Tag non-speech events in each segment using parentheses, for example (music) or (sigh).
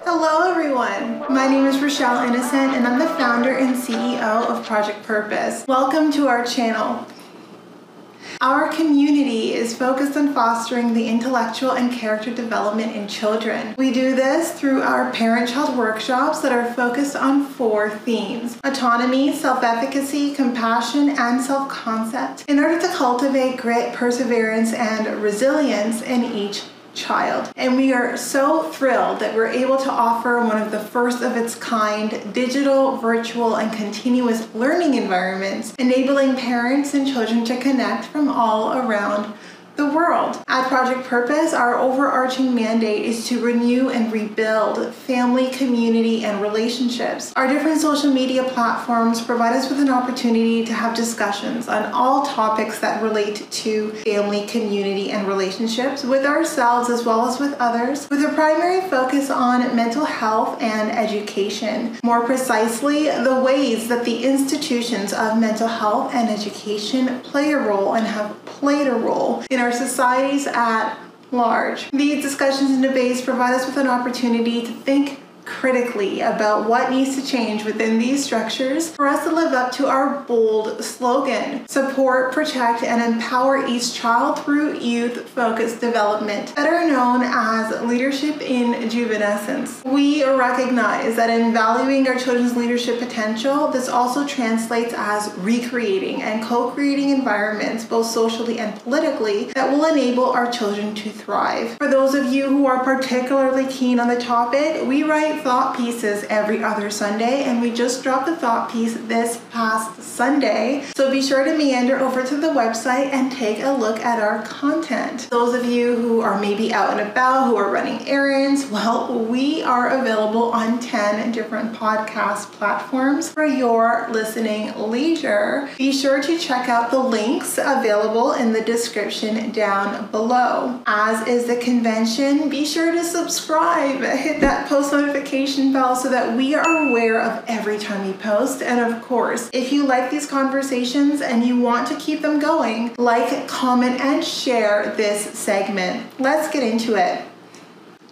Hello, everyone. My name is Rochelle Innocent, and I'm the founder and CEO of Project Purpose. Welcome to our channel. Our community is focused on fostering the intellectual and character development in children. We do this through our parent child workshops that are focused on four themes autonomy, self efficacy, compassion, and self concept in order to cultivate grit, perseverance, and resilience in each child. And we are so thrilled that we're able to offer one of the first of its kind digital, virtual, and continuous learning environments, enabling parents and children to connect from all around the world. At Project Purpose, our overarching mandate is to renew and rebuild family, community, and relationships. Our different social media platforms provide us with an opportunity to have discussions on all topics that relate to family, community, and relationships with ourselves as well as with others, with a primary focus on mental health and education. More precisely, the ways that the institutions of mental health and education play a role and have played a role in our societies at large. These discussions and debates provide us with an opportunity to think critically about what needs to change within these structures for us to live up to our bold slogan support, protect, and empower each child through youth focused development, better known as leadership in juvenescence. We recognize that in valuing our children's leadership potential, this also translates as recreating and co creating environments, both socially and politically, that will enable our children to thrive. For those of you who are particularly keen on the topic, we write thought pieces every other Sunday, and we just dropped a thought piece this past Sunday. So be sure to meander over to the website and take a look at our content. Those of you who are maybe out and about, who are running errands, well, we are available on 10 different podcast platforms for your listening leisure. Be sure to check out the links available in the description down below. As is the convention, be sure to subscribe, (laughs) hit that post notification notification bell so that we are aware of every time we post. And of course, if you like these conversations and you want to keep them going, like, comment, and share this segment. Let's get into it.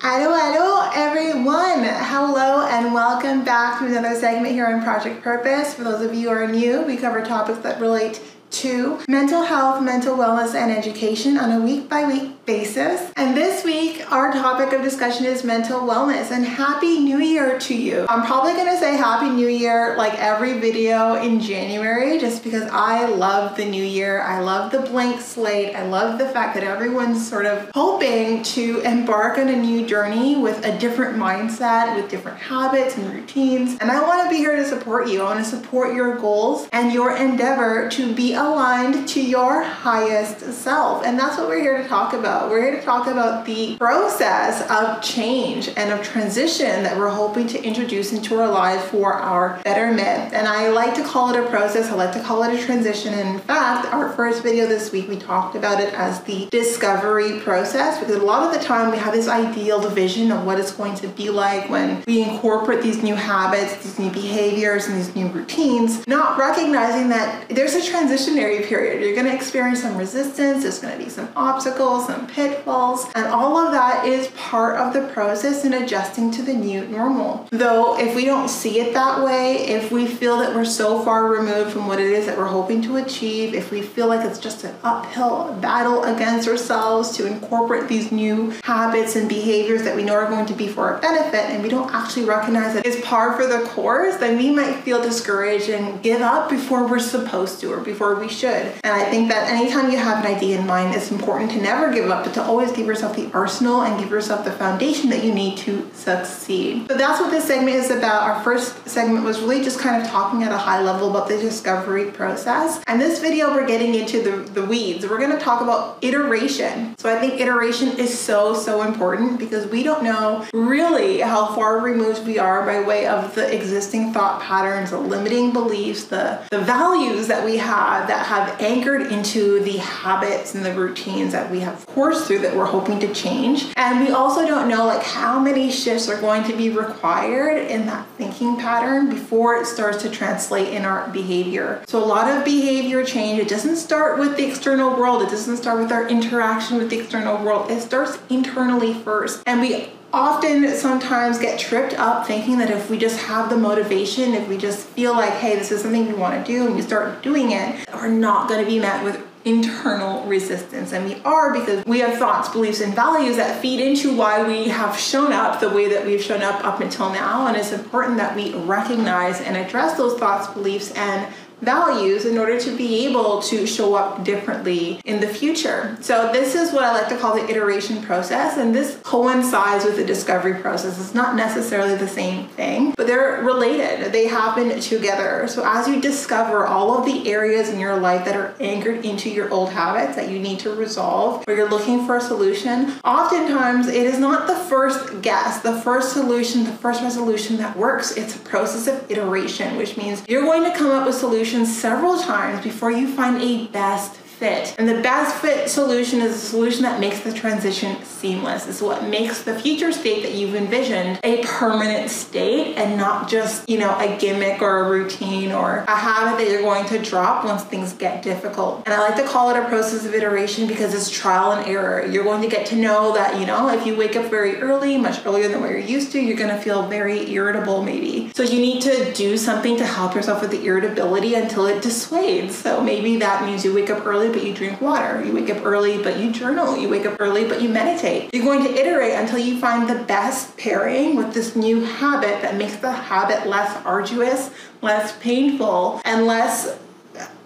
Hello, hello, everyone. Hello, and welcome back to another segment here on Project Purpose. For those of you who are new, we cover topics that relate to mental health, mental wellness, and education on a week by week basis. And this week, our topic of discussion is mental wellness. And Happy New Year to you. I'm probably gonna say Happy New Year like every video in January just because I love the new year. I love the blank slate. I love the fact that everyone's sort of hoping to embark on a new journey with a different mindset, with different habits and routines. And I wanna be here to support you. I wanna support your goals and your endeavor to be aligned to your highest self. And that's what we're here to talk about. We're here to talk about the process of change and of transition that we're hoping to introduce into our lives for our betterment. And I like to call it a process, I like to call it a transition. And in fact, our first video this week, we talked about it as the discovery process because a lot of the time we have this ideal vision of what it's going to be like when we incorporate these new habits, these new behaviors, and these new routines, not recognizing that there's a transition transitionary period. You're going to experience some resistance, there's going to be some obstacles, some pitfalls, and all of that is part of the process in adjusting to the new normal. Though, if we don't see it that way, if we feel that we're so far removed from what it is that we're hoping to achieve, if we feel like it's just an uphill battle against ourselves to incorporate these new habits and behaviors that we know are going to be for our benefit, and we don't actually recognize that it's par for the course, then we might feel discouraged and give up before we're supposed to or before we should. And I think that anytime you have an idea in mind, it's important to never give up, but to always give yourself the arsenal and give yourself the foundation that you need to succeed. So that's what this segment is about. Our first segment was really just kind of talking at a high level about the discovery process. And this video, we're getting into the, the weeds. We're going to talk about iteration. So I think iteration is so, so important because we don't know really how far removed we are by way of the existing thought patterns, the limiting beliefs, the, the values that we have that have anchored into the habits and the routines that we have coursed through that we're hoping to change. And we also don't know like how many shifts are going to be required in that thinking pattern before it starts to translate in our behavior. So a lot of behavior change, it doesn't start with the external world, it doesn't start with our interaction with the external world. It starts internally first. And we often sometimes get tripped up thinking that if we just have the motivation, if we just feel like, hey, this is something we want to do, and we start doing it, we're not going to be met with internal resistance. And we are because we have thoughts, beliefs, and values that feed into why we have shown up the way that we've shown up up until now. And it's important that we recognize and address those thoughts, beliefs, and values in order to be able to show up differently in the future. So, this is what I like to call the iteration process, and this coincides with the discovery process. It's not necessarily the same thing, but they're related, they happen together. So, as you discover all of the areas in your life that are anchored into your old habits that you need to resolve, or you're looking for a solution, oftentimes it is not the first guess, the first solution, the first resolution that works. It's a process of iteration, which means you're going to come up with solutions solutions several times before you find a best fit. And the best fit solution is a solution that makes the transition seamless. It's what makes the future state that you've envisioned a permanent state and not just, you know, a gimmick or a routine or a habit that you're going to drop once things get difficult. And I like to call it a process of iteration because it's trial and error. You're going to get to know that, you know, if you wake up very early, much earlier than what you're used to, you're going to feel very irritable maybe. So you need to do something to help yourself with the irritability until it dissuades. So maybe that means you wake up early but you drink water. You wake up early, but you journal. You wake up early, but you meditate. You're going to iterate until you find the best pairing with this new habit that makes the habit less arduous, less painful, and less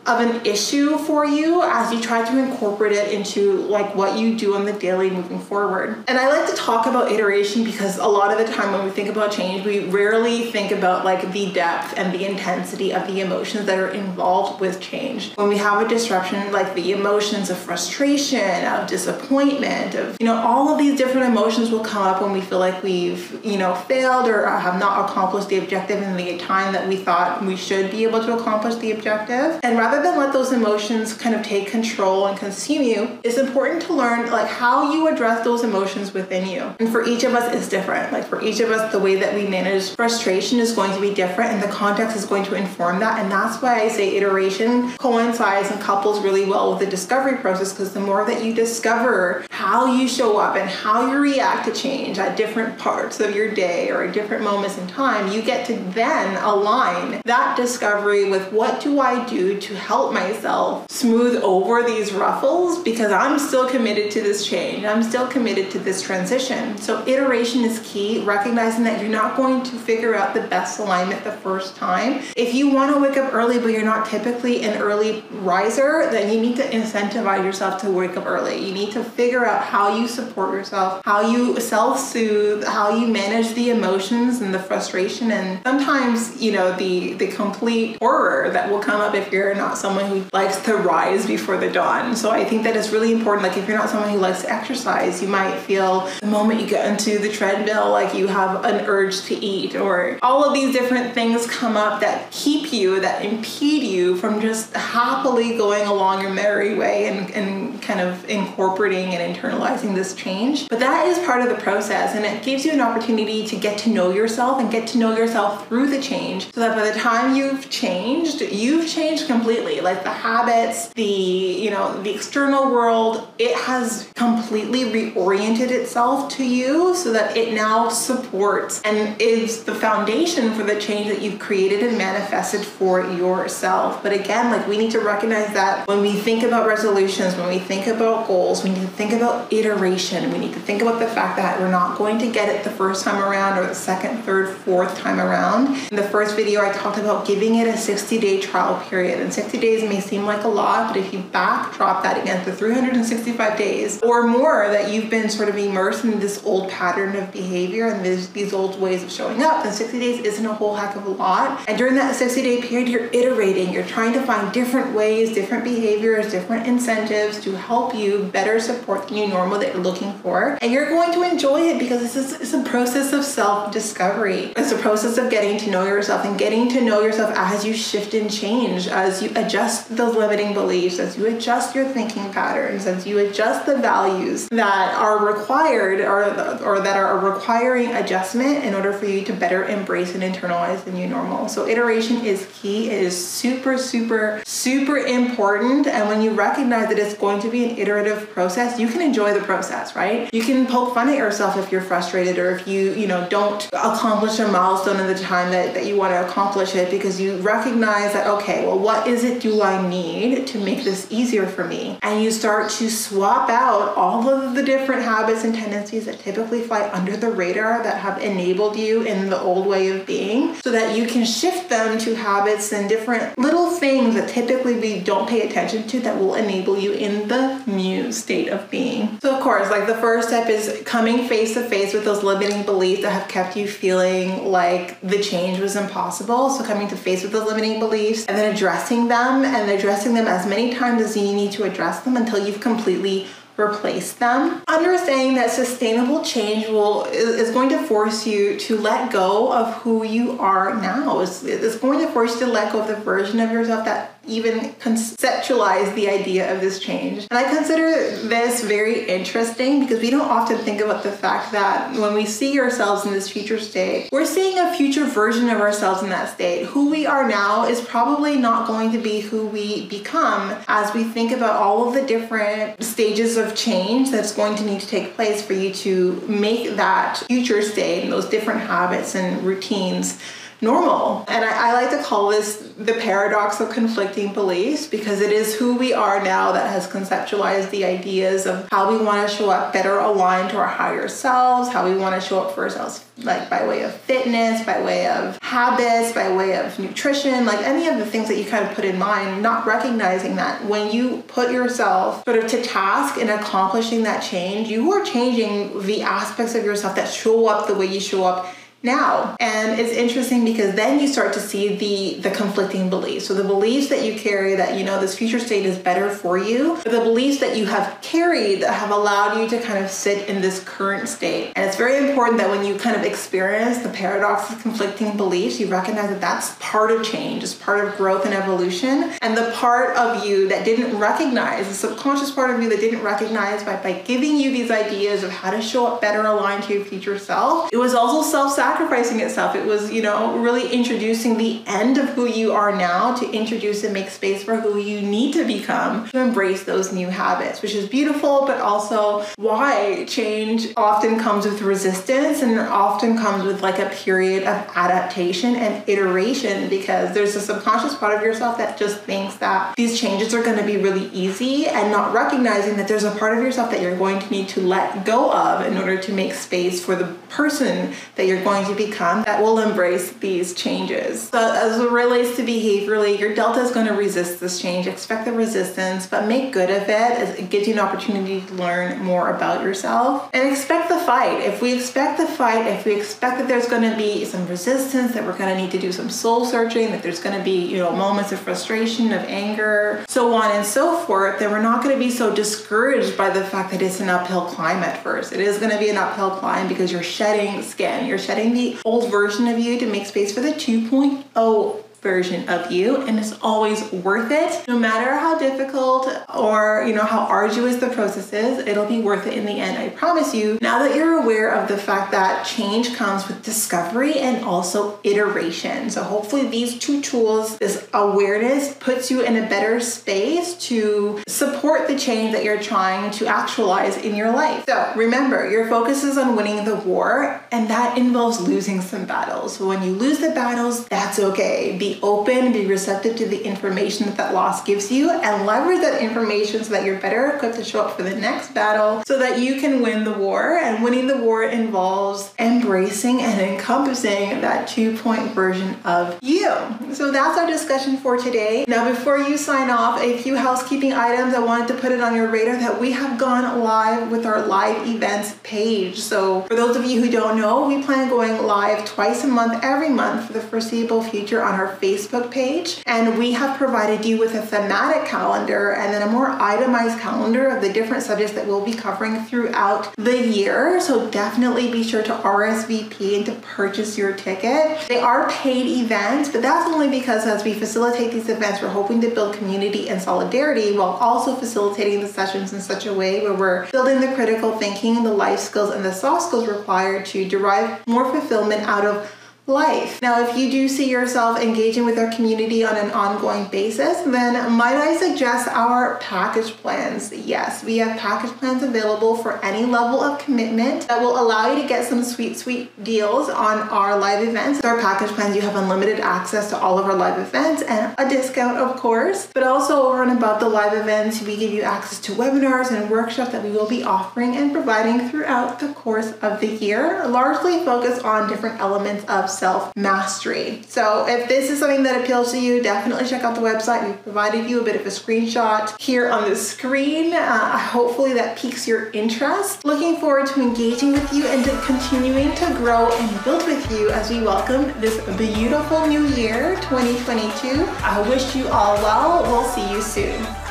of an issue for you as you try to incorporate it into like what you do on the daily moving forward. And I like to talk about iteration because a lot of the time when we think about change, we rarely think about like the depth and the intensity of the emotions that are involved with change. When we have a disruption, like the emotions of frustration, of disappointment, of you know, all of these different emotions will come up when we feel like we've, you know, failed or have not accomplished the objective in the time that we thought we should be able to accomplish the objective. And rather rather than let those emotions kind of take control and consume you, it's important to learn like how you address those emotions within you. And for each of us, it's different. Like for each of us, the way that we manage frustration is going to be different, and the context is going to inform that. And that's why I say iteration coincides and couples really well with the discovery process because the more that you discover how you show up and how you react to change at different parts of your day or at different moments in time, you get to then align that discovery with what do I do to help myself smooth over these ruffles because I'm still committed to this change. I'm still committed to this transition. So, iteration is key, recognizing that you're not going to figure out the best alignment the first time. If you want to wake up early, but you're not typically an early riser, then you need to incentivize yourself to wake up early. You need to figure out how you support yourself, how you self soothe, how you manage the emotions and the frustration, and sometimes, you know, the, the complete horror that will come up if you're not not someone who likes to rise before the dawn. So I think that it's really important. Like if you're not someone who likes to exercise, you might feel the moment you get into the treadmill, like you have an urge to eat, or all of these different things come up that keep you, that impede you from just happily going along your merry way and, and kind of incorporating and internalizing this change. But that is part of the process, and it gives you an opportunity to get to know yourself and get to know yourself through the change so that by the time you've changed, you've changed completely completely. Like the habits the you know the external world it has completely reoriented itself to you so that it now supports and is the foundation for the change that you've created and manifested for yourself. But again like we need to recognize that when we think about resolutions when we think about goals we need to think about iteration. We need to think about the fact that we're not going to get it the first time around or the second third fourth time around. In the first video i talked about giving it a 60 day trial period. And 60 days may seem like a lot, but if you backdrop that against the 365 days or more that you've been sort of immersed in this old pattern of behavior and this, these old ways of showing up, then 60 days isn't a whole heck of a lot. And during that 60 day period, you're iterating, you're trying to find different ways, different behaviors, different incentives to help you better support the new normal that you're looking for. And you're going to enjoy it because this is it's a process of self discovery. It's a process of getting to know yourself and getting to know yourself as you shift and change, as you adjust those limiting beliefs, as you adjust your thinking patterns, as you adjust the values that are required or, or that are requiring adjustment in order for you to better embrace and internalize the new normal. So iteration is key. It is super, super, super important. And when you recognize that it's going to be an iterative process, you can enjoy the process, right? You can poke fun at yourself if you're frustrated or if you, you know, don't accomplish a milestone in the time that, that you want to accomplish it because you recognize that, okay, well, what is it do I need to make this easier for me? And you start to swap out all of the different habits and tendencies that typically fly under the radar that have enabled you in the old way of being so that you can shift them to habits and different little things that typically we don't pay attention to that will enable you in the new state of being. So, of course, like the first step is coming face to face with those limiting beliefs that have kept you feeling like the change was impossible. So, coming to face with those limiting beliefs and then addressing them and addressing them as many times as you need to address them until you've completely replaced them. Understanding that sustainable change will is going to force you to let go of who you are now. It's, it's going to force you to let go of the version of yourself that even conceptualize the idea of this change. And I consider this very interesting because we don't often think about the fact that when we see ourselves in this future state, we're seeing a future version of ourselves in that state. Who we are now is probably not going to be who we become as we think about all of the different stages of change that's going to need to take place for you to make that future state and those different habits and routines normal. And I, I, like to call this the paradox of conflicting beliefs because it is who we are now that has conceptualized the ideas of how we want to show up better aligned to our higher selves, how we want to show up for ourselves, like by way of fitness, by way of habits, by way of nutrition, like any of the things that you kind of put in mind, not recognizing that when you put yourself sort of to task in accomplishing that change, you are changing the aspects of yourself that show up the way you show up now and it's interesting because then you start to see the the conflicting beliefs. So the beliefs that you carry that you know this future state is better for you the beliefs that you have carried that have allowed you to kind of sit in this current state. And it's very important that when you kind of experience the paradox of conflicting beliefs you recognize that that's part of change it's part of growth and evolution. And the part of you that didn't recognize the subconscious part of you that didn't recognize by, by giving you these ideas of how to show up better aligned to your future self it was also self-sacrificing sacrificing itself. It was, you know, really introducing the end of who you are now to introduce and make space for who you need to become to embrace those new habits, which is beautiful, but also why change often comes with resistance and often comes with like a period of adaptation and iteration because there's a subconscious part of yourself that just thinks that these changes are going to be really easy and not recognizing that there's a part of yourself that you're going to need to let go of in order to make space for the person that you're going to become that will embrace these changes. So as it relates to behaviorally, your delta is going to resist this change. Expect the resistance, but make good of it it gives you an opportunity to learn more about yourself. And expect the fight. If we expect the fight, if we expect that there's going to be some resistance, that we're going to need to do some soul searching, that there's going to be, you know, moments of frustration, of anger, so on and so forth, then we're not going to be so discouraged by the fact that it's an uphill climb at first. It is going to be an uphill climb because you're shedding skin, you're shedding the old version of you to make space for the 2.0 version of you and it's always worth it. No matter how difficult or you know how arduous the process is it'll be worth it in the end i promise you. Now that you're aware of the fact that change comes with discovery and also iteration. So hopefully these two tools this awareness puts you in a better space to support the change that you're trying to actualize in your life. So remember your focus is on winning the war and that involves losing some battles. When you lose the battles that's okay open, be receptive to the information that that loss gives you, and leverage that information so that you're better equipped to show up for the next battle so that you can win the war. And winning the war involves embracing and encompassing that two point version of you. So that's our discussion for today. Now, before you sign off, a few housekeeping items I wanted to put it on your radar that we have gone live with our live events page. So, for those of you who don't know, we plan going live twice a month, every month for the foreseeable future on our Facebook page. And we have provided you with a thematic calendar and then a more itemized calendar of the different subjects that we'll be covering throughout the year. So definitely be sure to RSVP and to purchase your ticket. They are paid events, but that's only because as we facilitate these events, we're hoping to build community and solidarity while also facilitating the sessions in such a way where we're building the critical thinking, the life skills, and the soft skills required to derive more fulfillment out of life. Now, if you do see yourself engaging with our community on an ongoing basis, then might I suggest our package plans? Yes, we have package plans available for any level of commitment that will allow you to get some sweet, sweet deals on our live events. With our package plans, you have unlimited access to all of our live events and a discount, of course, but also over and above the live events, we give you access to webinars and workshops that we will be offering and providing throughout the course of the year, largely focused on different elements of self mastery. So, if this is something that appeals to you, definitely check out the website. We've provided you a bit of a screenshot here on the screen. Uh, hopefully, that piques your interest. Looking forward to engaging with you and to continuing to grow and build with you as we welcome this beautiful new year, 2022. I wish you all well. We'll see you soon.